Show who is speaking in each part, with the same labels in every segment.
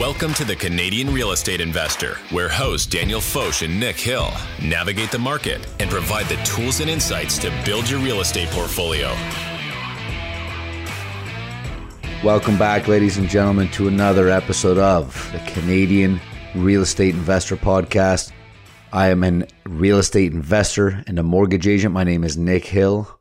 Speaker 1: Welcome to the Canadian Real Estate Investor, where hosts Daniel Foch and Nick Hill navigate the market and provide the tools and insights to build your real estate portfolio.
Speaker 2: Welcome back, ladies and gentlemen, to another episode of the Canadian Real Estate Investor Podcast. I am a real estate investor and a mortgage agent. My name is Nick Hill.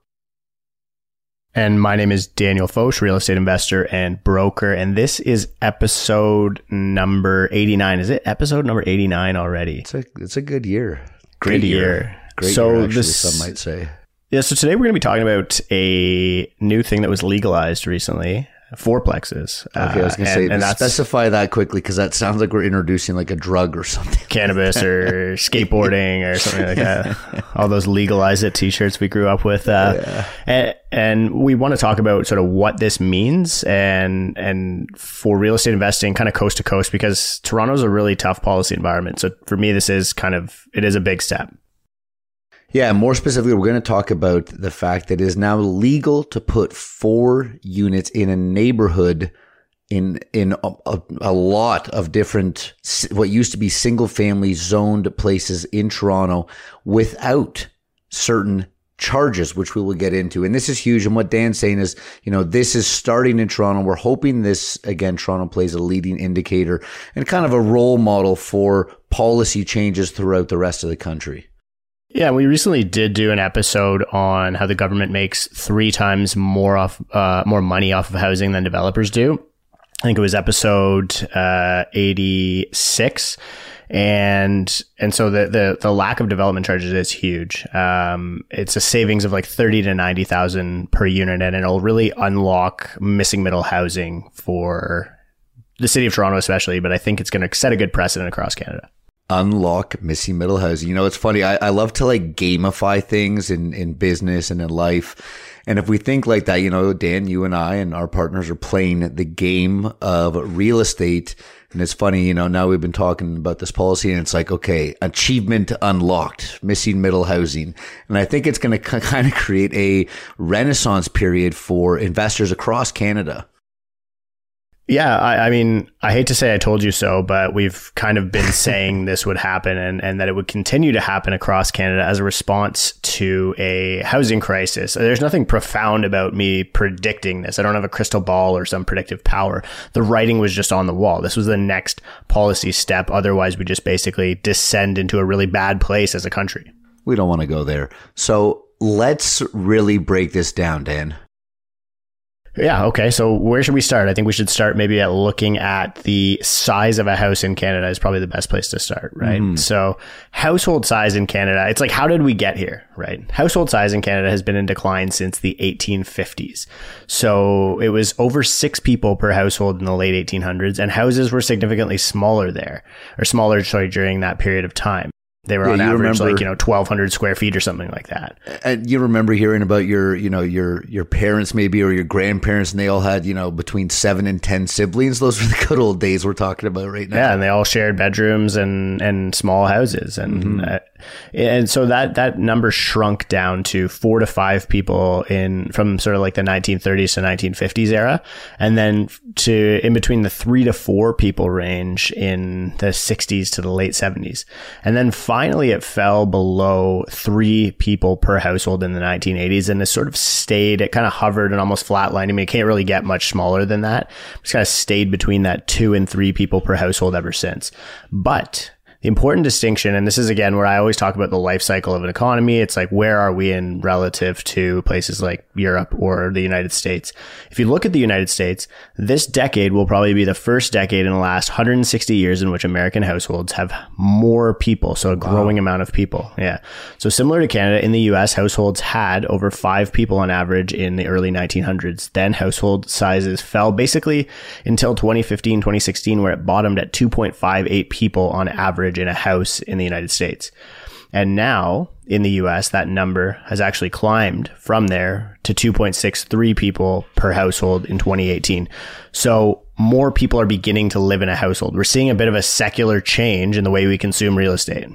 Speaker 3: And my name is Daniel Foch, real estate investor and broker. And this is episode number 89. Is it episode number 89 already?
Speaker 2: It's a, it's a good year. Great
Speaker 3: Good
Speaker 2: year.
Speaker 3: year.
Speaker 2: Great
Speaker 3: So
Speaker 2: year, actually,
Speaker 3: this-
Speaker 2: some might say.
Speaker 3: Yeah. So today we're going to be talking about a new thing that was legalized recently fourplexes.
Speaker 2: Okay, I was going to
Speaker 3: Uh,
Speaker 2: say,
Speaker 3: and, and
Speaker 2: specify that quickly because that sounds like we're introducing like a drug or something.
Speaker 3: cannabis or skateboarding or something like that. All those legalize it t-shirts we grew up with. Uh, and, and we want to talk about sort of what this means and, and for real estate investing kind of coast to coast because Toronto's a really tough policy environment. So for me, this is kind of, it is a big step.
Speaker 2: Yeah, more specifically, we're going to talk about the fact that it is now legal to put four units in a neighborhood in in a, a, lot of different what used to be single family zoned places in Toronto without certain charges, which we will get into. And this is huge. And what Dan's saying is, you know, this is starting in Toronto. We're hoping this again, Toronto plays a leading indicator and kind of a role model for policy changes throughout the rest of the country.
Speaker 3: Yeah, we recently did do an episode on how the government makes three times more off, uh, more money off of housing than developers do. I think it was episode uh, eighty six, and and so the, the the lack of development charges is huge. Um, it's a savings of like thirty to ninety thousand per unit, and it'll really unlock missing middle housing for the city of Toronto, especially. But I think it's going to set a good precedent across Canada.
Speaker 2: Unlock missing middle housing. You know, it's funny. I, I love to like gamify things in, in business and in life. And if we think like that, you know, Dan, you and I and our partners are playing the game of real estate. And it's funny, you know, now we've been talking about this policy and it's like, okay, achievement unlocked, missing middle housing. And I think it's going to kind of create a renaissance period for investors across Canada.
Speaker 3: Yeah, I, I mean, I hate to say I told you so, but we've kind of been saying this would happen and, and that it would continue to happen across Canada as a response to a housing crisis. There's nothing profound about me predicting this. I don't have a crystal ball or some predictive power. The writing was just on the wall. This was the next policy step. Otherwise, we just basically descend into a really bad place as a country.
Speaker 2: We don't want to go there. So let's really break this down, Dan.
Speaker 3: Yeah. Okay. So where should we start? I think we should start maybe at looking at the size of a house in Canada is probably the best place to start, right? Mm-hmm. So household size in Canada, it's like, how did we get here, right? Household size in Canada has been in decline since the 1850s. So it was over six people per household in the late 1800s and houses were significantly smaller there or smaller, sorry, during that period of time. They were
Speaker 2: Yeah,
Speaker 3: on average
Speaker 2: remember-
Speaker 3: like, you know, 1200 square feet or something like that.
Speaker 2: And you remember hearing about your, you know, your your parents maybe or your grandparents, and they all had, you know, between seven and ten siblings. Those were the good old days we're talking about right now.
Speaker 3: Yeah, and they all shared bedrooms and and small houses, and uh, and so that that number shrunk down to four to five people in from sort of like the 1930s to 1950s era, and then to in between the three to four people range in the 60s to the late 70s, and then finally it fell below three people per household in the 1980s, and it sort of stayed. It kind of hovered and almost flatlined. I mean, it can't really get much smaller than that. It's kind of stayed between that two and three people per household ever since. But important distinction, and this is again where I always talk about the life cycle of an economy. It's like, where are we in relative to places like Europe or the United States? If you look at the United States, this decade will probably be the first decade in the last 160 years in which American households have more people. So a growing amount of people. Yeah. So similar to Canada, in the US, households had over five people on average in the early 1900s. Then household sizes fell basically until 2015, 2016, where it bottomed at 2.58 people on average in a house in the United States. And now in the US, that number has actually climbed from there to 2.63 people per household in 2018. So more people are beginning to live in a household. We're seeing a bit of a secular change in the way we consume real estate.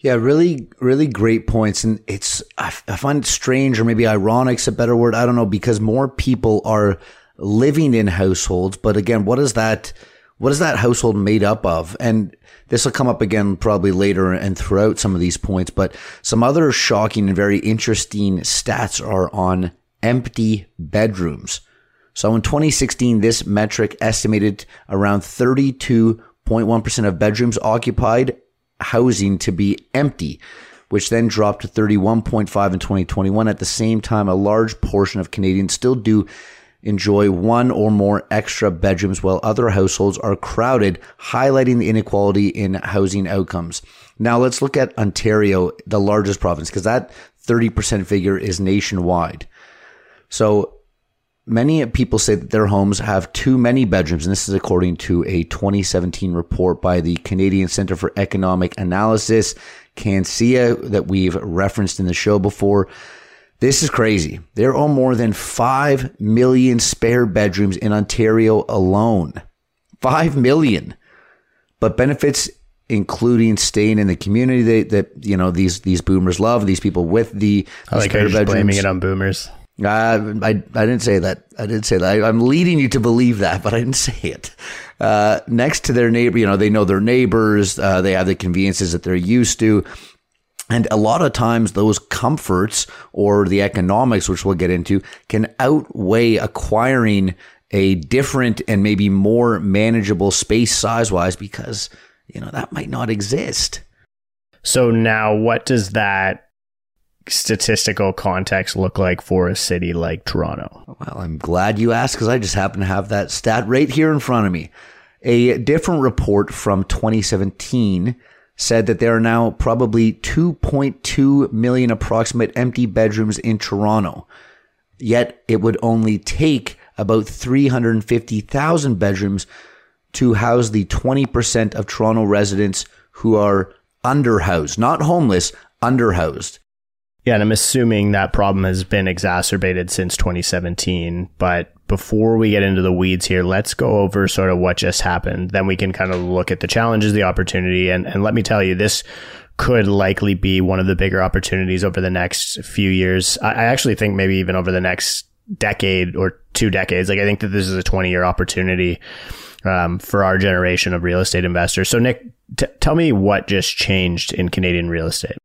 Speaker 2: Yeah, really, really great points. And it's, I, I find it strange or maybe ironic's a better word. I don't know, because more people are living in households. But again, what does that, what is that household made up of? And this will come up again probably later and throughout some of these points, but some other shocking and very interesting stats are on empty bedrooms. So in 2016, this metric estimated around 32.1% of bedrooms occupied housing to be empty, which then dropped to 31.5 in 2021. At the same time, a large portion of Canadians still do enjoy one or more extra bedrooms while other households are crowded, highlighting the inequality in housing outcomes. Now let's look at Ontario, the largest province, because that 30% figure is nationwide. So many people say that their homes have too many bedrooms, and this is according to a 2017 report by the Canadian Center for Economic Analysis, CANCEA, that we've referenced in the show before. This is crazy. There are more than 5 million spare bedrooms in Ontario alone. 5 million. But benefits including staying in the community that, that you know these these boomers love, these people with the,
Speaker 3: I like spare bedrooms. blaming it on boomers.
Speaker 2: Uh, I, I didn't say that. I didn't say that. I, am leading you to believe that, but I didn't say it. Uh, next to their neighbor, you know, they know their neighbors. Uh, they have the conveniences that they're used to. And a lot of times those comforts or the economics, which we'll get into, can outweigh acquiring a different and maybe more manageable space size wise because, you know, that might not exist.
Speaker 3: So now what does that statistical context look like for a city like Toronto?
Speaker 2: Well, I'm glad you asked because I just happen to have that stat right here in front of me. A different report from 2017 said that there are now probably 2.2 million approximate empty bedrooms in Toronto. Yet it would only take about 350,000 bedrooms to house the 20% of Toronto residents who are underhoused, not homeless, underhoused.
Speaker 3: Yeah, and I'm assuming that problem has been exacerbated since 2017. But before we get into the weeds here, let's go over sort of what just happened. Then we can kind of look at the challenges, the opportunity. And, and let me tell you, this could likely be one of the bigger opportunities over the next few years. I, I actually think maybe even over the next decade or two decades. Like I think that this is a 20 year opportunity um, for our generation of real estate investors. So Nick, t- tell me what just changed in Canadian real estate.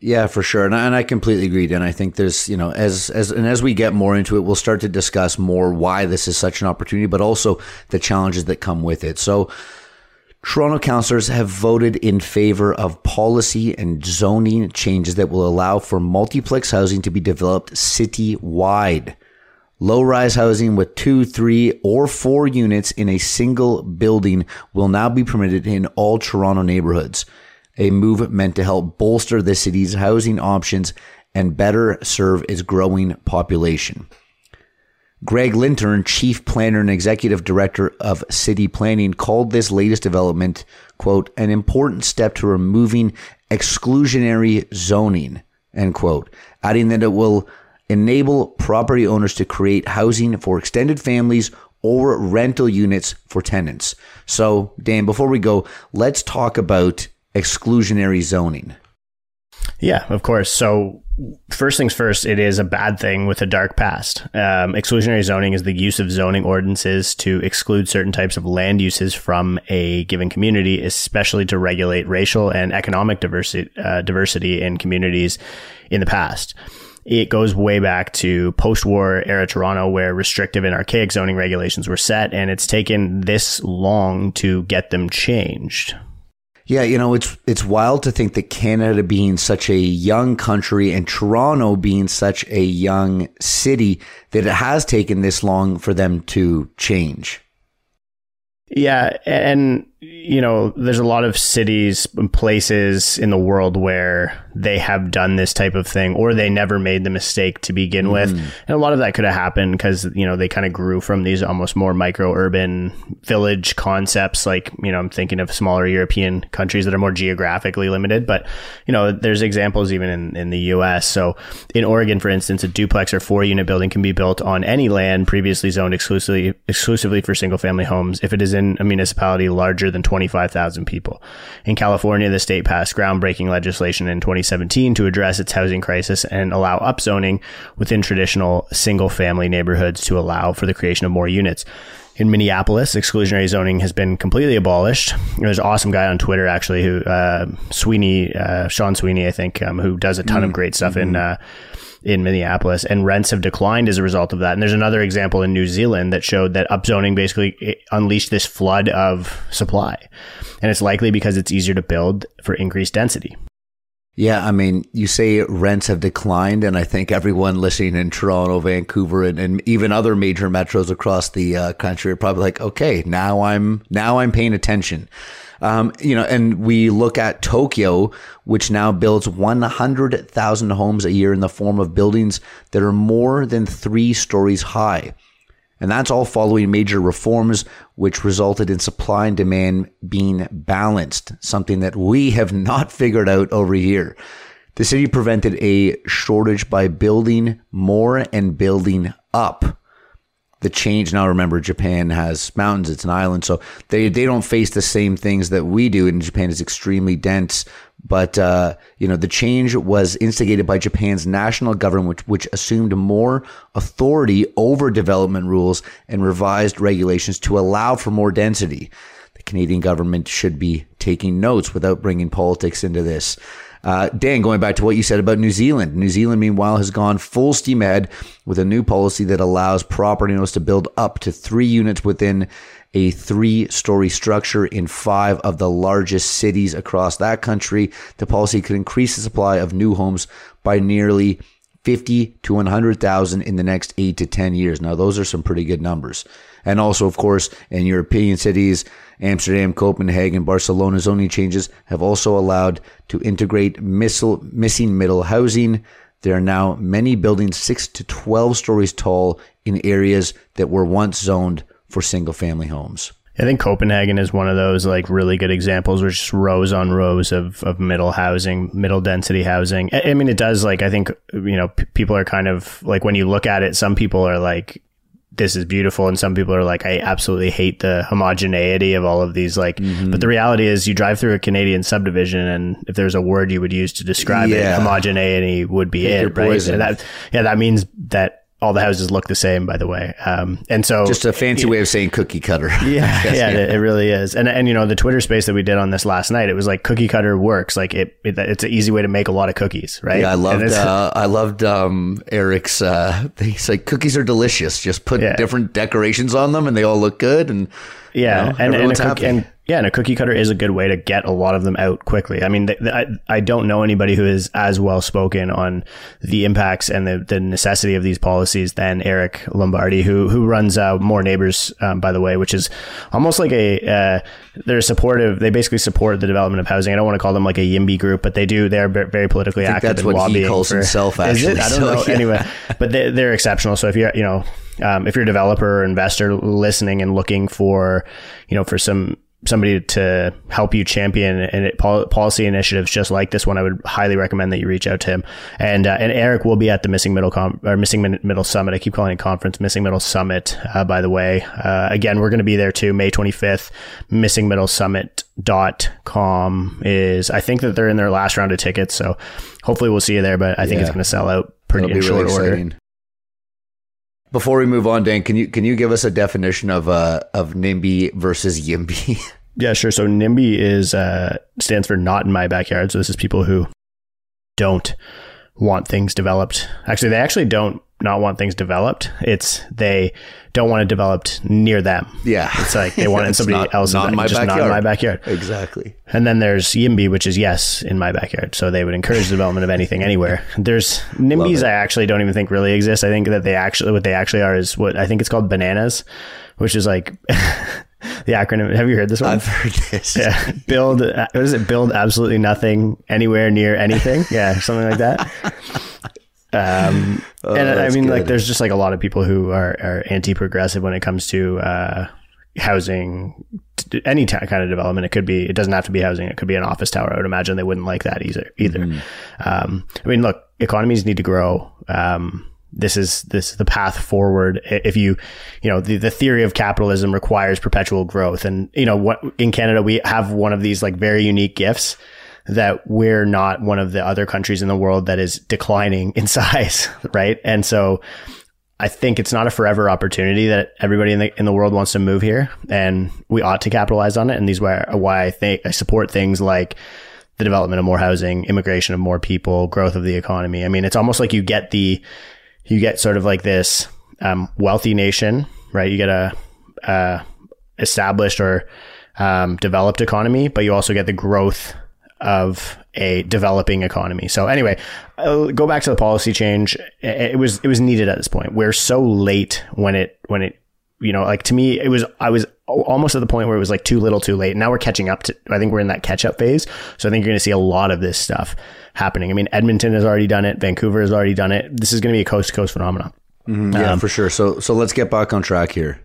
Speaker 2: Yeah, for sure, and I, and I completely agree. And I think there's, you know, as as and as we get more into it, we'll start to discuss more why this is such an opportunity, but also the challenges that come with it. So, Toronto councillors have voted in favor of policy and zoning changes that will allow for multiplex housing to be developed city-wide. Low-rise housing with two, three, or four units in a single building will now be permitted in all Toronto neighborhoods a move meant to help bolster the city's housing options and better serve its growing population. Gregg Lintern, chief planner and executive director of city planning, called this latest development, quote, an important step to removing exclusionary zoning, end quote, adding that it will enable property owners to create housing for extended families or rental units for tenants. So, Dan, before we go, let's talk about exclusionary zoning?
Speaker 3: Yeah, of course. So, first things first, it is a bad thing with a dark past. Um, exclusionary zoning is the use of zoning ordinances to exclude certain types of land uses from a given community, especially to regulate racial and economic diversity, uh, diversity in communities in the past. It goes way back to post war era Toronto, where restrictive and archaic zoning regulations were set, and it's taken this long to get them changed.
Speaker 2: Yeah, you know, it's it's wild to think that Canada being such a young country and Toronto being such a young city that it has taken this long for them to change.
Speaker 3: Yeah, and you know, there's a lot of cities and places in the world where they have done this type of thing or they never made the mistake to begin mm. with. And a lot of that could have happened because, you know, they kind of grew from these almost more micro urban village concepts. Like, you know, I'm thinking of smaller European countries that are more geographically limited. But, you know, there's examples even in, in the US. So in Oregon, for instance, a duplex or four unit building can be built on any land previously zoned exclusively, exclusively for single family homes if it is in a municipality larger than 25,000 people. In California, the state passed groundbreaking legislation in 2017 to address its housing crisis and allow upzoning within traditional single family neighborhoods to allow for the creation of more units. in Minneapolis, exclusionary zoning has been completely abolished. There's an awesome guy on Twitter actually who uh, Sweeney, uh, Sean Sweeney, I think, um, who does a ton of great stuff in. Uh, in Minneapolis, and rents have declined as a result of that. And there's another example in New Zealand that showed that upzoning basically unleashed this flood of supply, and it's likely because it's easier to build for increased density.
Speaker 2: Yeah, I mean, you say rents have declined, and I think everyone listening in Toronto, Vancouver, and, and even other major metros across the uh, country are probably like, okay, now I'm now I'm paying attention. Um, you know, and we look at Tokyo, which now builds 100,000 homes a year in the form of buildings that are more than three stories high. And that's all following major reforms, which resulted in supply and demand being balanced, something that we have not figured out over here. The city prevented a shortage by building more and building up the change now remember japan has mountains it's an island so they they don't face the same things that we do and japan is extremely dense. But uh, you know the change was instigated by japan's national government which, which assumed more authority over development rules and revised regulations to allow for more density. The canadian government should be taking notes without bringing politics into this uh, Dan, going back to what you said about New Zealand, New Zealand, meanwhile, has gone full steam ahead with a new policy that allows property owners to build up to three units within a three story structure in five of the largest cities across that country. The policy could increase the supply of new homes by nearly 50 to 100,000 in the next eight to 10 years. Now, those are some pretty good numbers. And also, of course, in European cities, Amsterdam, Copenhagen, Barcelona zoning changes have also allowed to integrate missile, missing middle housing. There are now many buildings 6 to 12 stories tall in areas that were once zoned for single family homes.
Speaker 3: I think Copenhagen is one of those like really good examples where just rows on rows of, of middle housing, middle density housing. I, I mean, it does like, I think, you know, p- people are kind of like, when you look at it, some people are like, this is beautiful and some people are like i absolutely hate the homogeneity of all of these like mm-hmm. but the reality is you drive through a canadian subdivision and if there's a word you would use to describe yeah. it homogeneity would be Take it right and that yeah that means that all the houses look the same, by the way. Um, and so
Speaker 2: just a fancy way of saying cookie cutter.
Speaker 3: Yeah, yeah, yeah. It, it, really is. And and you know the Twitter space that we did on this last night, it was like cookie cutter works. Like it, it it's an easy way to make a lot of cookies, right?
Speaker 2: Yeah, I loved uh, I loved um, Eric's. Uh, he's like cookies are delicious. Just put yeah. different decorations on them, and they all look good. And
Speaker 3: yeah, you know, and and, a, and yeah, and a cookie cutter is a good way to get a lot of them out quickly. I mean, I, I don't know anybody who is as well spoken on the impacts and the, the necessity of these policies than Eric Lombardi, who who runs uh, More Neighbors, um, by the way, which is almost like a uh, they're supportive. They basically support the development of housing. I don't want to call them like a YIMBY group, but they do. They're very politically active.
Speaker 2: That's what he calls
Speaker 3: for,
Speaker 2: himself. Actually,
Speaker 3: I don't so, know. Yeah. Anyway, but they, they're exceptional. So if you're you know um, if you're a developer or investor listening and looking for you know for some somebody to help you champion and policy initiatives just like this one, I would highly recommend that you reach out to him. And uh, and Eric will be at the Missing Middle Com- or Missing Middle Summit. I keep calling it conference, Missing Middle Summit. Uh, by the way, uh, again, we're going to be there too, May 25th. Missing Middle Summit dot com is I think that they're in their last round of tickets, so hopefully we'll see you there. But I think yeah. it's going to sell out pretty in short really order.
Speaker 2: Before we move on, Dan, can you can you give us a definition of uh of NIMBY versus YIMBY?
Speaker 3: Yeah, sure. So NIMBY is uh, stands for not in my backyard. So this is people who don't want things developed. Actually, they actually don't not want things developed. It's they don't want it developed near them.
Speaker 2: Yeah,
Speaker 3: it's like they want it in somebody
Speaker 2: not,
Speaker 3: else's
Speaker 2: not in my
Speaker 3: just
Speaker 2: backyard.
Speaker 3: not in my backyard.
Speaker 2: Exactly.
Speaker 3: And then there's YIMBY, which is yes in my backyard. So they would encourage the development of anything anywhere. There's NIMBYs. I actually don't even think really exist. I think that they actually what they actually are is what I think it's called bananas, which is like the acronym. Have you heard this one?
Speaker 2: I've heard this.
Speaker 3: Yeah. Build, uh, what is it? Build absolutely nothing anywhere near anything. Yeah. Something like that. Um, oh, and I mean, good. like, there's just like a lot of people who are, are anti-progressive when it comes to, uh, housing, any t- kind of development. It could be, it doesn't have to be housing. It could be an office tower. I would imagine they wouldn't like that either, either. Mm-hmm. Um, I mean, look, economies need to grow. Um, this is this the path forward. If you, you know, the, the theory of capitalism requires perpetual growth. And, you know, what in Canada, we have one of these like very unique gifts that we're not one of the other countries in the world that is declining in size. Right. And so I think it's not a forever opportunity that everybody in the in the world wants to move here, and we ought to capitalize on it. And these are why I think I support things like the development of more housing, immigration of more people, growth of the economy. I mean, it's almost like you get the you get sort of like this um, wealthy nation, right? You get a, a established or um, developed economy, but you also get the growth of a developing economy. So anyway, I'll go back to the policy change. It was it was needed at this point. We're so late when it when it you know like to me it was I was almost at the point where it was like too little too late. Now we're catching up to I think we're in that catch up phase. So I think you're going to see a lot of this stuff happening. I mean Edmonton has already done it, Vancouver has already done it. This is going to be a coast to coast phenomenon.
Speaker 2: Mm-hmm, yeah, um, for sure. So so let's get back on track here.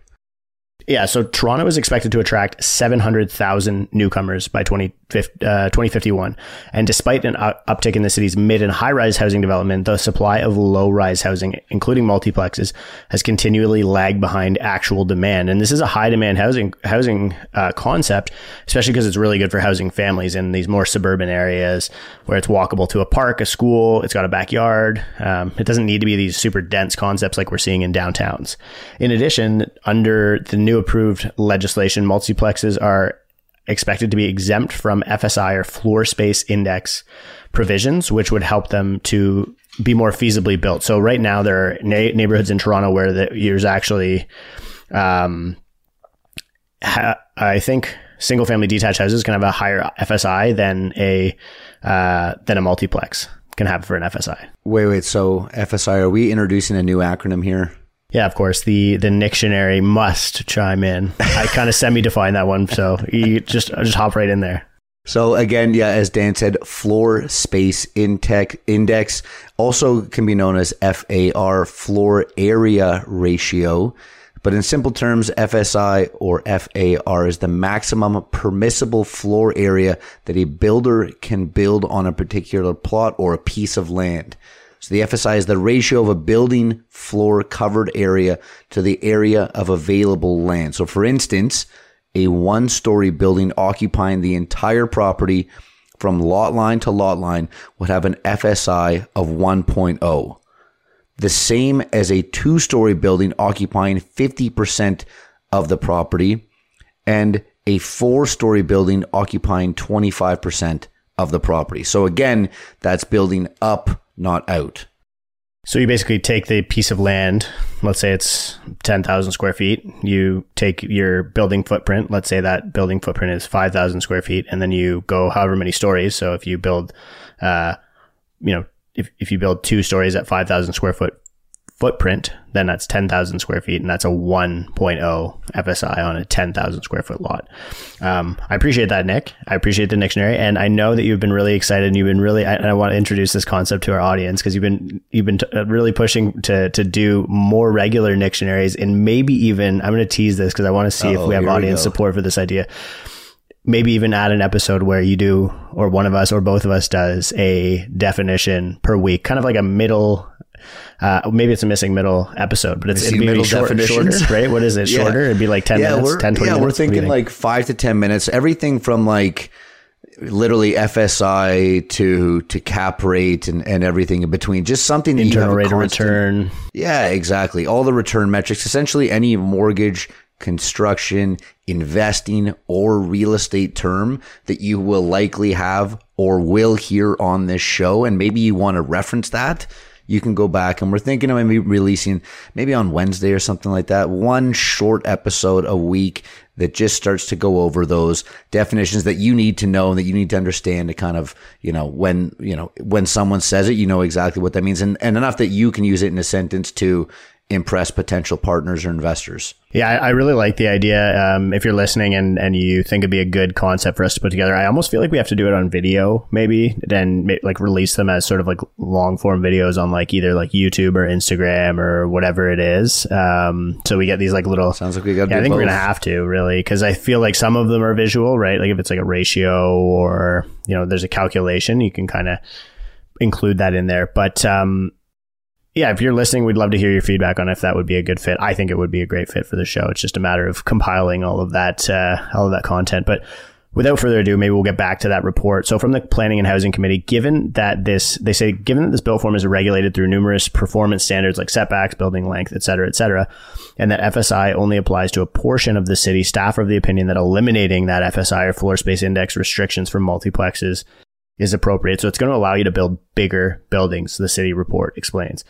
Speaker 3: Yeah, so Toronto is expected to attract 700,000 newcomers by 20, uh, 2051. And despite an uptick in the city's mid and high rise housing development, the supply of low rise housing, including multiplexes, has continually lagged behind actual demand. And this is a high demand housing housing uh, concept, especially because it's really good for housing families in these more suburban areas where it's walkable to a park, a school, it's got a backyard. Um, it doesn't need to be these super dense concepts like we're seeing in downtowns. In addition, under the new approved legislation, multiplexes are expected to be exempt from FSI or floor space index provisions, which would help them to be more feasibly built. So right now there are na- neighborhoods in Toronto where the, there's actually, um, ha- I think single family detached houses can have a higher FSI than a uh, than a multiplex can have for an FSI.
Speaker 2: Wait, wait. So FSI, are we introducing a new acronym here?
Speaker 3: Yeah, of course. The the dictionary must chime in. I kind of semi-define that one, so you just just hop right in there.
Speaker 2: So again, yeah, as Dan said, floor space index also can be known as FAR, floor area ratio. But in simple terms, FSI or FAR is the maximum permissible floor area that a builder can build on a particular plot or a piece of land. So the FSI is the ratio of a building floor covered area to the area of available land. So for instance, a one story building occupying the entire property from lot line to lot line would have an FSI of 1.0. The same as a two story building occupying 50% of the property and a four story building occupying 25% of the property. So again, that's building up not out.
Speaker 3: So you basically take the piece of land, let's say it's 10,000 square feet. You take your building footprint, let's say that building footprint is 5,000 square feet, and then you go however many stories. So if you build, uh, you know, if, if you build two stories at 5,000 square foot footprint, then that's 10,000 square feet and that's a 1.0 FSI on a 10,000 square foot lot. Um, I appreciate that, Nick. I appreciate the dictionary. And I know that you've been really excited and you've been really, I, I want to introduce this concept to our audience because you've been, you've been t- uh, really pushing to, to do more regular dictionaries and maybe even, I'm going to tease this because I want to see oh, if we have audience we support for this idea maybe even add an episode where you do, or one of us, or both of us does a definition per week, kind of like a middle uh, maybe it's a missing middle episode, but it's it'd be short, shorter, right? What is it? yeah. Shorter? It'd be like 10 yeah, minutes, 10, 20 yeah,
Speaker 2: minutes. we're thinking like five to 10 minutes. Everything from like literally FSI to to cap rate and, and everything in between. Just something that
Speaker 3: internal
Speaker 2: rate
Speaker 3: constant, of return.
Speaker 2: Yeah, exactly. All the return metrics. Essentially, any mortgage, construction, investing, or real estate term that you will likely have or will hear on this show, and maybe you want to reference that you can go back and we're thinking of maybe releasing maybe on Wednesday or something like that, one short episode a week that just starts to go over those definitions that you need to know and that you need to understand to kind of, you know, when, you know, when someone says it, you know exactly what that means. And, and enough that you can use it in a sentence to impress potential partners or investors.
Speaker 3: Yeah, I, I really like the idea. Um, if you're listening and, and you think it'd be a good concept for us to put together, I almost feel like we have to do it on video, maybe, then like release them as sort of like long form videos on like either like YouTube or Instagram or whatever it is. Um, so we get these like little.
Speaker 2: Sounds like we got.
Speaker 3: Yeah, I think both. we're gonna have to really because I feel like some of them are visual, right? Like if it's like a ratio or you know there's a calculation, you can kind of include that in there. But um, yeah, if you're listening, we'd love to hear your feedback on if that would be a good fit. I think it would be a great fit for the show. It's just a matter of compiling all of that, uh, all of that content. But without further ado, maybe we'll get back to that report. So from the Planning and Housing Committee, given that this, they say, given that this bill form is regulated through numerous performance standards like setbacks, building length, et cetera, et cetera, and that FSI only applies to a portion of the city, staff are of the opinion that eliminating that FSI or floor space index restrictions for multiplexes is appropriate. So it's going to allow you to build bigger buildings, the city report explains.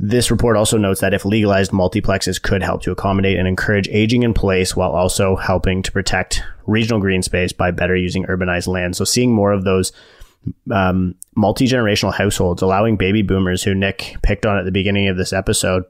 Speaker 3: This report also notes that if legalized, multiplexes could help to accommodate and encourage aging in place while also helping to protect regional green space by better using urbanized land. So seeing more of those um, multi generational households, allowing baby boomers who Nick picked on at the beginning of this episode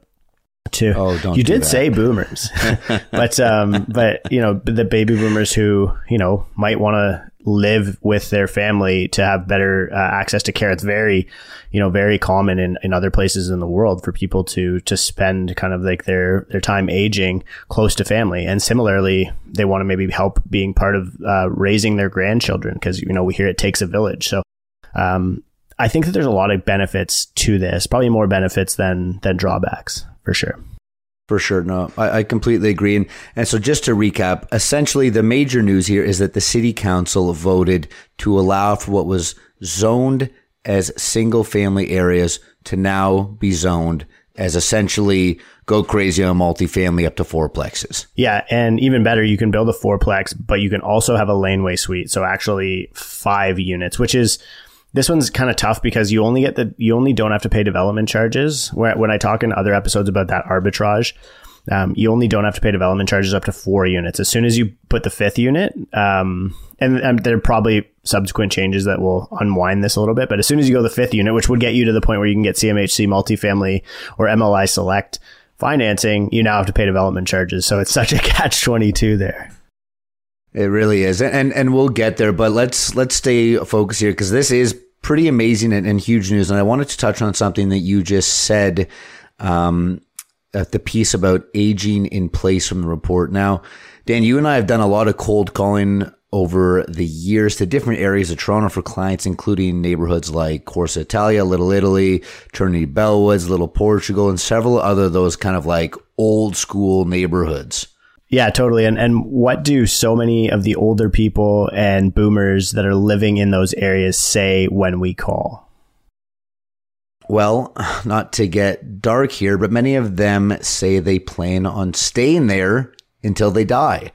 Speaker 3: to
Speaker 2: Oh, don't
Speaker 3: you
Speaker 2: do
Speaker 3: did
Speaker 2: that.
Speaker 3: say boomers but um but you know the baby boomers who you know might want to live with their family to have better uh, access to care. It's very you know very common in, in other places in the world for people to to spend kind of like their their time aging close to family. And similarly they want to maybe help being part of uh, raising their grandchildren because you know we hear it takes a village. So um I think that there's a lot of benefits to this, probably more benefits than than drawbacks for sure.
Speaker 2: For sure. No, I, I completely agree. And, and so just to recap, essentially the major news here is that the city council voted to allow for what was zoned as single family areas to now be zoned as essentially go crazy on multifamily up to fourplexes.
Speaker 3: Yeah, and even better, you can build a fourplex, but you can also have a laneway suite. So actually five units, which is this one's kind of tough because you only get the you only don't have to pay development charges. When, I talk in other episodes about that arbitrage, um, you only don't have to pay development charges up to four units. As soon as you put the fifth unit, um, and, and there are probably subsequent changes that will unwind this a little bit. But as soon as you go the fifth unit, which would get you to the point where you can get CMHC multifamily or MLI select financing, you now have to pay development charges. So it's such a catch twenty two there.
Speaker 2: It really is, and and we'll get there. But let's let's stay focused here because this is pretty amazing and, and, huge news. And I wanted to touch on something that you just said, um, at the piece about aging in place from the report. Now, Dan, you and I have done a lot of cold calling over the years to different areas of Toronto for clients, including neighborhoods like Corso Italia, Little Italy, Trinity Bellwoods, Little Portugal, and several other those kind of like old school neighborhoods.
Speaker 3: Yeah, totally. And and what do so many of the older people and boomers that are living in those areas say when we call?
Speaker 2: Well, not to get dark here, but many of them say they plan on staying there until they die.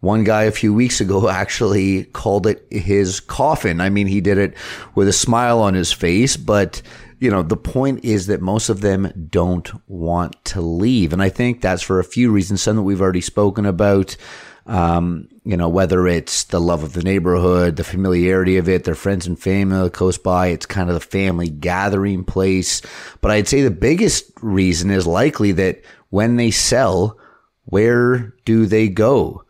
Speaker 2: One guy a few weeks ago actually called it his coffin. I mean, he did it with a smile on his face, but you know, the point is that most of them don't want to leave. And I think that's for a few reasons. Some that we've already spoken about. Um, you know, whether it's the love of the neighborhood, the familiarity of it, their friends and family close by, it's kind of the family gathering place. But I'd say the biggest reason is likely that when they sell, where do they go?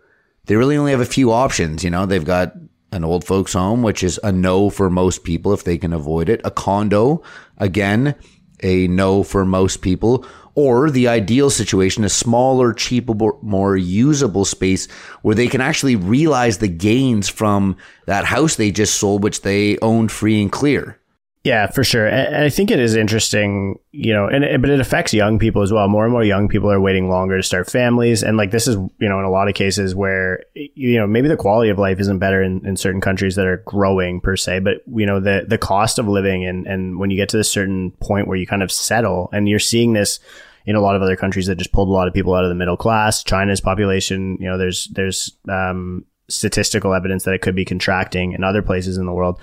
Speaker 2: They really only have a few options. You know, they've got an old folks home, which is a no for most people if they can avoid it. A condo, again, a no for most people. Or the ideal situation, a smaller, cheaper, more usable space where they can actually realize the gains from that house they just sold, which they owned free and clear.
Speaker 3: Yeah, for sure. And I think it is interesting, you know, and but it affects young people as well. More and more young people are waiting longer to start families. And like this is, you know, in a lot of cases where, you know, maybe the quality of life isn't better in, in certain countries that are growing per se, but you know, the, the cost of living and, and when you get to this certain point where you kind of settle and you're seeing this in a lot of other countries that just pulled a lot of people out of the middle class, China's population, you know, there's, there's, um, statistical evidence that it could be contracting in other places in the world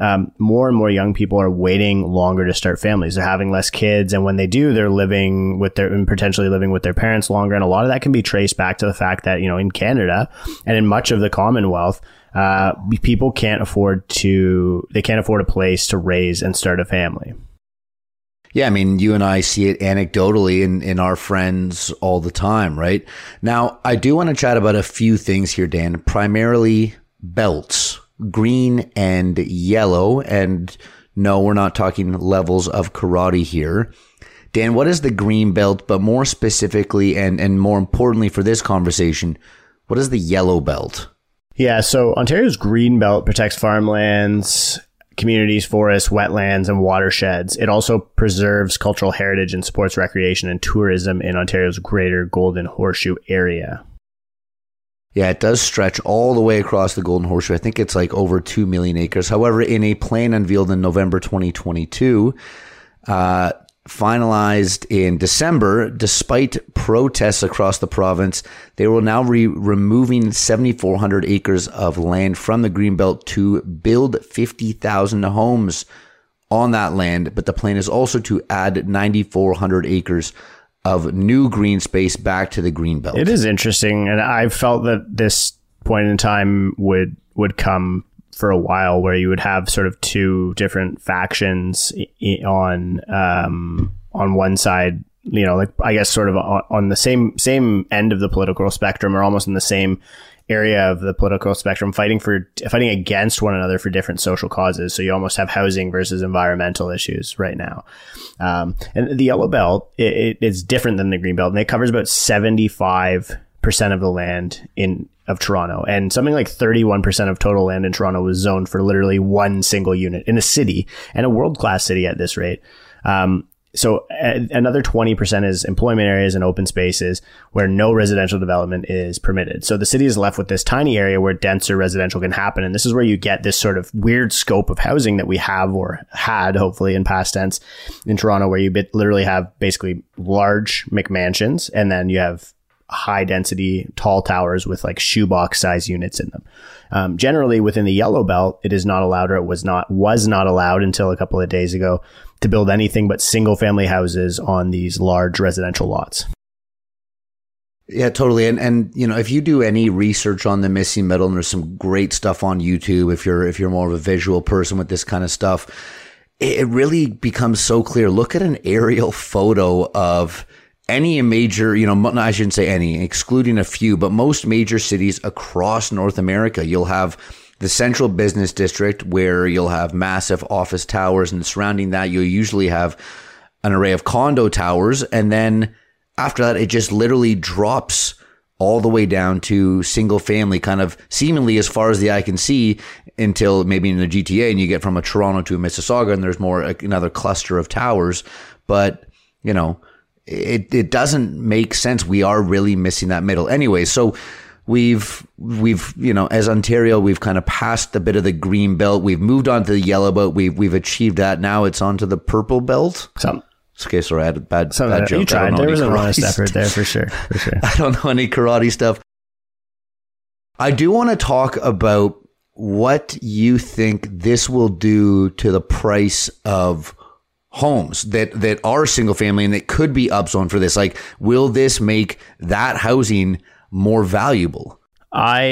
Speaker 3: um, more and more young people are waiting longer to start families. They're having less kids, and when they do, they're living with their and potentially living with their parents longer. And a lot of that can be traced back to the fact that you know in Canada and in much of the Commonwealth, uh, people can't afford to they can't afford a place to raise and start a family.
Speaker 2: Yeah, I mean, you and I see it anecdotally in, in our friends all the time, right? Now, I do want to chat about a few things here, Dan, primarily belts green and yellow. And no, we're not talking levels of karate here. Dan, what is the green belt? But more specifically, and, and more importantly for this conversation, what is the yellow belt?
Speaker 3: Yeah, so Ontario's green belt protects farmlands, communities, forests, wetlands, and watersheds. It also preserves cultural heritage and supports recreation and tourism in Ontario's greater Golden Horseshoe area.
Speaker 2: Yeah, it does stretch all the way across the Golden Horseshoe. I think it's like over 2 million acres. However, in a plan unveiled in November 2022, uh, finalized in December, despite protests across the province, they will now be removing 7,400 acres of land from the Greenbelt to build 50,000 homes on that land. But the plan is also to add 9,400 acres of new green space back to the green belt.
Speaker 3: It is interesting, and I felt that this point in time would would come for a while, where you would have sort of two different factions on um, on one side. You know, like I guess sort of on, the same same end of the political spectrum, or almost in the same area of the political spectrum fighting for fighting against one another for different social causes. So you almost have housing versus environmental issues right now. Um, and the yellow belt it, it, it's different than the green belt, and it covers about seventy five percent of the land in of Toronto, and something like thirty one percent of total land in Toronto was zoned for literally one single unit in a city and a world class city at this rate. Um, so another 20% is employment areas and open spaces where no residential development is permitted. So the city is left with this tiny area where denser residential can happen. And this is where you get this sort of weird scope of housing that we have or had, hopefully in past tense in Toronto, where you literally have basically large McMansions and then you have high density tall towers with like shoebox size units in them. Um, generally within the yellow belt, it is not allowed or it was not, was not allowed until a couple of days ago to build anything but single family houses on these large residential lots.
Speaker 2: Yeah, totally. And and you know, if you do any research on the missing middle, and there's some great stuff on YouTube if you're if you're more of a visual person with this kind of stuff, it really becomes so clear. Look at an aerial photo of any major, you know, I shouldn't say any, excluding a few, but most major cities across North America, you'll have the central business district where you'll have massive office towers and surrounding that you'll usually have an array of condo towers. And then after that it just literally drops all the way down to single family kind of seemingly as far as the eye can see until maybe in the GTA and you get from a Toronto to a Mississauga and there's more another cluster of towers. But you know it it doesn't make sense. We are really missing that middle. Anyway so we've we've you know as Ontario we've kind of passed the bit of the green belt. We've moved on to the yellow belt. We've we've achieved that. Now it's on to the purple belt.
Speaker 3: Some.
Speaker 2: Okay sorry I had a bad,
Speaker 3: some
Speaker 2: bad joke.
Speaker 3: You tried. there was an honest effort there for sure. For sure.
Speaker 2: I don't know any karate stuff. I do want to talk about what you think this will do to the price of homes that that are single family and that could be upzoned for this. Like will this make that housing more valuable?
Speaker 3: I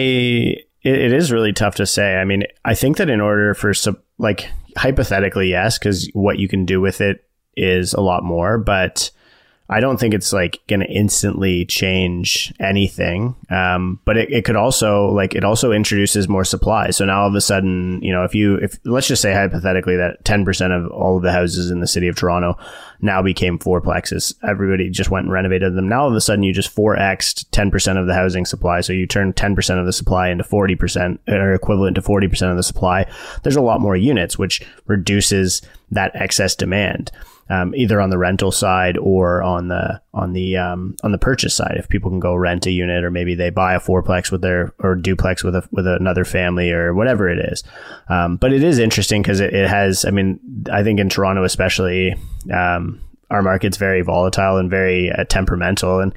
Speaker 3: it, it is really tough to say. I mean, I think that in order for some like hypothetically, yes, because what you can do with it is a lot more, but I don't think it's like going to instantly change anything. Um, but it, it could also like it also introduces more supply. So now all of a sudden, you know, if you if let's just say hypothetically that ten percent of all of the houses in the city of Toronto now became fourplexes, everybody just went and renovated them. Now all of a sudden you just four xed ten percent of the housing supply. So you turn ten percent of the supply into forty percent or equivalent to forty percent of the supply. There's a lot more units, which reduces that excess demand um, either on the rental side or on the on the um, on the purchase side. If people can go rent a unit, or maybe they buy a fourplex with their or duplex with a with another family or whatever it is. Um, but it is interesting because it, it, has. I mean, I think in Toronto especially, um, our market's very volatile and very uh, temperamental, and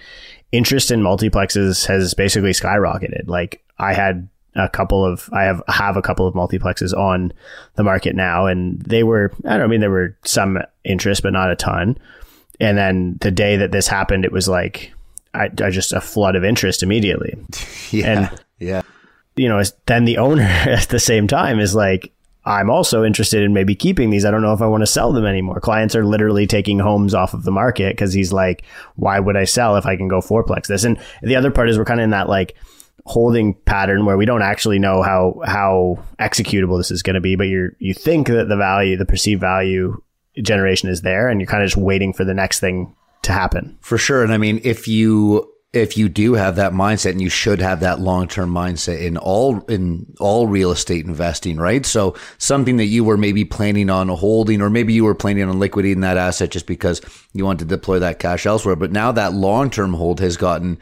Speaker 3: interest in multiplexes has basically skyrocketed. Like I had a couple of I have have a couple of multiplexes on the market now, and they were I don't know, I mean there were some interest, but not a ton. And then the day that this happened, it was like I, I just a flood of interest immediately.
Speaker 2: yeah, and, yeah.
Speaker 3: You know, then the owner at the same time is like, I'm also interested in maybe keeping these. I don't know if I want to sell them anymore. Clients are literally taking homes off of the market because he's like, why would I sell if I can go fourplex this? And the other part is we're kind of in that like holding pattern where we don't actually know how how executable this is going to be, but you you think that the value, the perceived value generation is there, and you're kind of just waiting for the next thing to happen.
Speaker 2: For sure, and I mean, if you if you do have that mindset, and you should have that long term mindset in all in all real estate investing, right? So something that you were maybe planning on holding, or maybe you were planning on liquidating that asset just because you want to deploy that cash elsewhere, but now that long term hold has gotten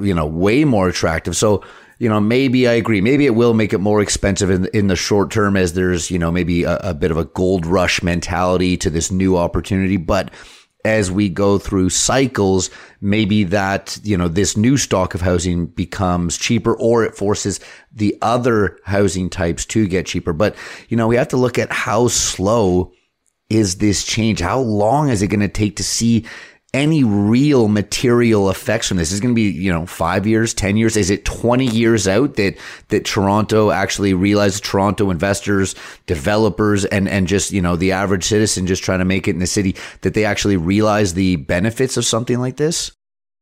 Speaker 2: you know, way more attractive. So, you know, maybe I agree. Maybe it will make it more expensive in, in the short term as there's, you know, maybe a, a bit of a gold rush mentality to this new opportunity. But as we go through cycles, maybe that, you know, this new stock of housing becomes cheaper or it forces the other housing types to get cheaper. But, you know, we have to look at how slow is this change? How long is it going to take to see any real material effects from this is going to be, you know, five years, 10 years. Is it 20 years out that, that Toronto actually realizes Toronto investors, developers, and, and just, you know, the average citizen just trying to make it in the city that they actually realize the benefits of something like this?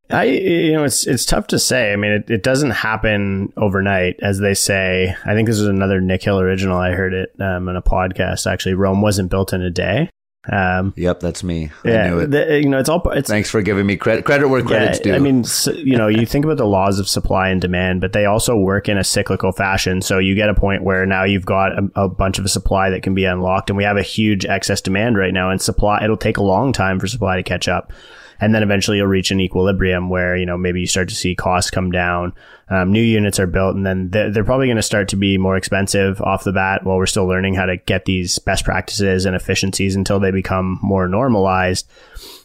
Speaker 3: I, you know, it's it's tough to say. I mean, it, it doesn't happen overnight, as they say. I think this is another Nick Hill original. I heard it um, in a podcast. Actually, Rome wasn't built in a day.
Speaker 2: Um, yep, that's me. I
Speaker 3: yeah, it. The, you know, it's all. It's,
Speaker 2: Thanks for giving me credit. Credit where credit's yeah, due.
Speaker 3: I mean, so, you know, you think about the laws of supply and demand, but they also work in a cyclical fashion. So you get a point where now you've got a, a bunch of a supply that can be unlocked, and we have a huge excess demand right now. And supply, it'll take a long time for supply to catch up and then eventually you'll reach an equilibrium where you know maybe you start to see costs come down. Um, new units are built and then they're, they're probably going to start to be more expensive off the bat while we're still learning how to get these best practices and efficiencies until they become more normalized.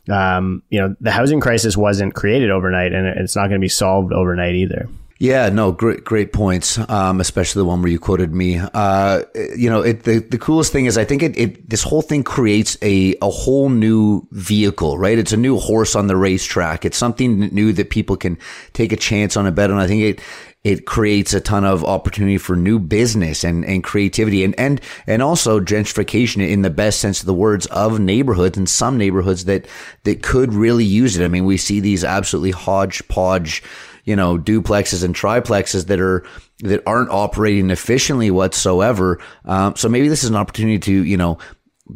Speaker 3: Um, you know the housing crisis wasn't created overnight and it's not going to be solved overnight either
Speaker 2: yeah, no, great, great points. Um, especially the one where you quoted me. Uh, you know, it, the the coolest thing is I think it, it this whole thing creates a a whole new vehicle, right? It's a new horse on the racetrack. It's something new that people can take a chance on a bet on. I think it it creates a ton of opportunity for new business and, and creativity and, and, and also gentrification in the best sense of the words of neighborhoods and some neighborhoods that, that could really use it. I mean, we see these absolutely hodgepodge you know, duplexes and triplexes that are that aren't operating efficiently whatsoever. Um, so maybe this is an opportunity to, you know,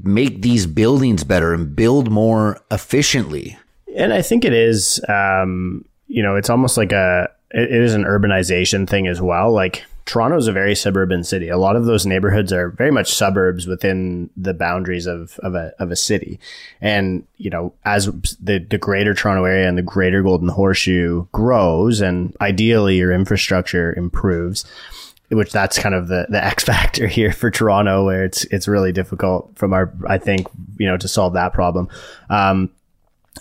Speaker 2: make these buildings better and build more efficiently.
Speaker 3: And I think it is, um, you know, it's almost like a, it is an urbanization thing as well. Like Toronto is a very suburban city. A lot of those neighborhoods are very much suburbs within the boundaries of, of a, of a city. And, you know, as the, the greater Toronto area and the greater Golden Horseshoe grows and ideally your infrastructure improves, which that's kind of the, the X factor here for Toronto, where it's, it's really difficult from our, I think, you know, to solve that problem. Um,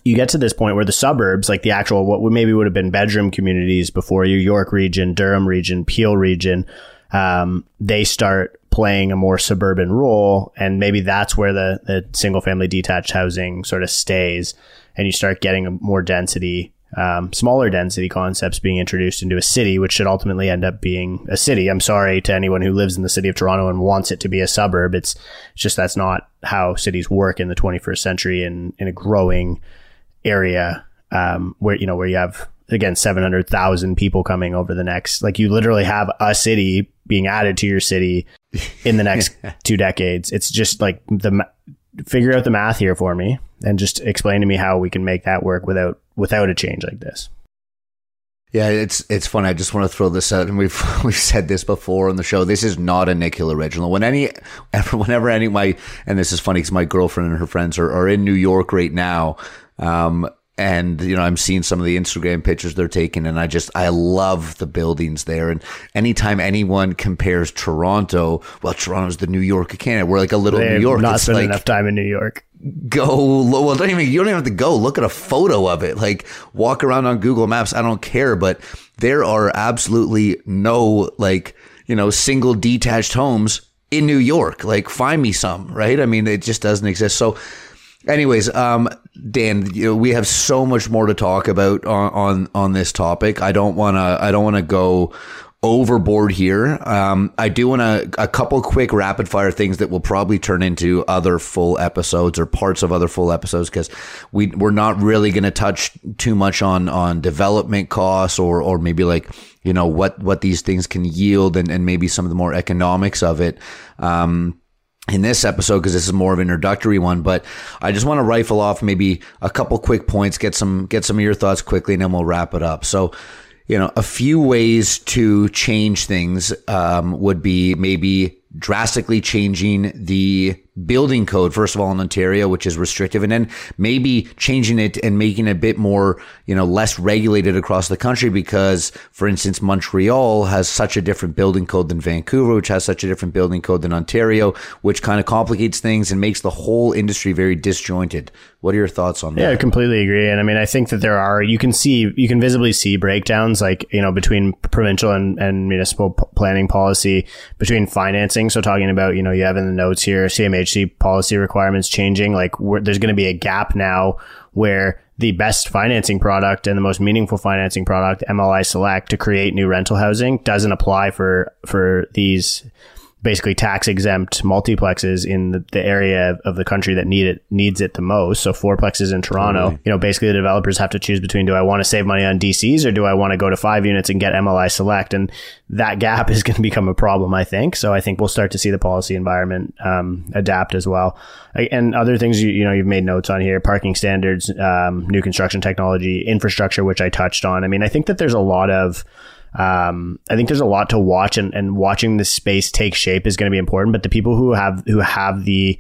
Speaker 3: you get to this point where the suburbs, like the actual what maybe would have been bedroom communities before you, York region, Durham region, Peel region, um, they start playing a more suburban role, and maybe that's where the the single family detached housing sort of stays, and you start getting a more density. Um, smaller density concepts being introduced into a city, which should ultimately end up being a city. I'm sorry to anyone who lives in the city of Toronto and wants it to be a suburb. It's, it's just that's not how cities work in the 21st century in, in a growing area um, where you know where you have again 700,000 people coming over the next like you literally have a city being added to your city in the next two decades it's just like the figure out the math here for me and just explain to me how we can make that work without without a change like this
Speaker 2: yeah, it's it's funny. I just want to throw this out, and we've we've said this before on the show. This is not a Nick Hill original. When any, ever, whenever any my, and this is funny because my girlfriend and her friends are, are in New York right now, um, and you know i'm seeing some of the instagram pictures they're taking and i just i love the buildings there. And anytime anyone compares toronto well toronto's the new york of canada. We're like a little
Speaker 3: they
Speaker 2: new york.
Speaker 3: not spent like, enough time in new york.
Speaker 2: go well don't even you don't even have to go. Look at a photo of it. Like walk around on google maps. I don't care. But there are absolutely no like you know single detached homes in new york. Like find me some right? I mean it just doesn't exist. So anyways um Dan, you know, we have so much more to talk about on on, on this topic. I don't want to I don't want to go overboard here. Um, I do want a couple quick rapid fire things that will probably turn into other full episodes or parts of other full episodes because we we're not really going to touch too much on on development costs or or maybe like you know what what these things can yield and and maybe some of the more economics of it. Um, in this episode because this is more of an introductory one but i just want to rifle off maybe a couple quick points get some get some of your thoughts quickly and then we'll wrap it up. So you know a few ways to change things um, would be maybe drastically changing the building code, first of all, in Ontario, which is restrictive, and then maybe changing it and making it a bit more, you know, less regulated across the country because, for instance, Montreal has such a different building code than Vancouver, which has such a different building code than Ontario, which kind of complicates things and makes the whole industry very disjointed. What are your thoughts on that?
Speaker 3: Yeah, I completely agree. And I mean, I think that there are, you can see, you can visibly see breakdowns like, you know, between provincial and, and municipal p- planning policy, between financing. So talking about, you know, you have in the notes here, CMHC policy requirements changing, like there's going to be a gap now where the best financing product and the most meaningful financing product, MLI Select, to create new rental housing doesn't apply for, for these basically tax exempt multiplexes in the, the, area of the country that need it needs it the most. So fourplexes in Toronto, totally. you know, basically the developers have to choose between do I want to save money on DCs or do I want to go to five units and get MLI select? And that gap is going to become a problem, I think. So I think we'll start to see the policy environment um, adapt as well. And other things you, you know you've made notes on here: parking standards, um, new construction technology, infrastructure, which I touched on. I mean, I think that there's a lot of um, I think there's a lot to watch, and, and watching this space take shape is going to be important. But the people who have who have the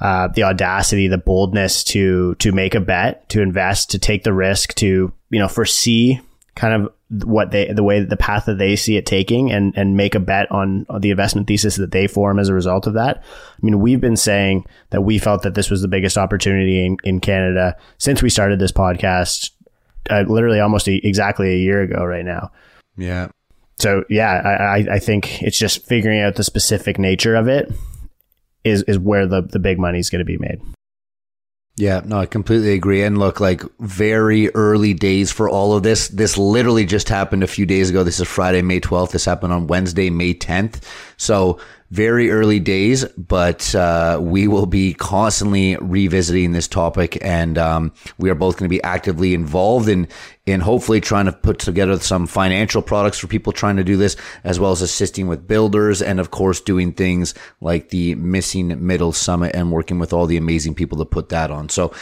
Speaker 3: uh, the audacity, the boldness to to make a bet, to invest, to take the risk, to you know foresee kind of what they the way that the path that they see it taking and and make a bet on, on the investment thesis that they form as a result of that. I mean, we've been saying that we felt that this was the biggest opportunity in, in Canada since we started this podcast, uh, literally almost a, exactly a year ago right now.
Speaker 2: Yeah.
Speaker 3: So yeah, I, I think it's just figuring out the specific nature of it is is where the the big money is going to be made.
Speaker 2: Yeah, no, I completely agree. And look, like very early days for all of this. This literally just happened a few days ago. This is Friday, May 12th. This happened on Wednesday, May 10th. So very early days, but uh, we will be constantly revisiting this topic, and um, we are both going to be actively involved in in hopefully trying to put together some financial products for people trying to do this, as well as assisting with builders, and of course doing things like the Missing Middle Summit and working with all the amazing people to put that on. So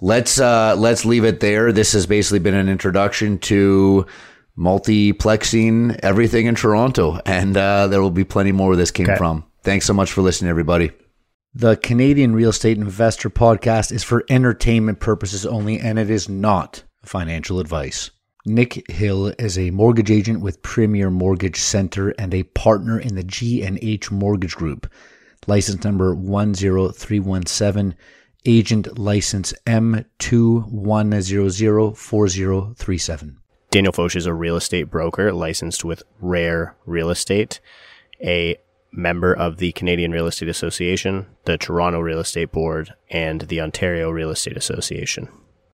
Speaker 2: let's uh, let's leave it there. This has basically been an introduction to multiplexing everything in Toronto. And uh, there will be plenty more where this came okay. from. Thanks so much for listening, everybody. The Canadian Real Estate Investor Podcast is for entertainment purposes only, and it is not financial advice. Nick Hill is a mortgage agent with Premier Mortgage Center and a partner in the G&H Mortgage Group. License number 10317, agent license M21004037.
Speaker 3: Daniel Foch is a real estate broker licensed with Rare Real Estate, a member of the Canadian Real Estate Association, the Toronto Real Estate Board, and the Ontario Real Estate Association.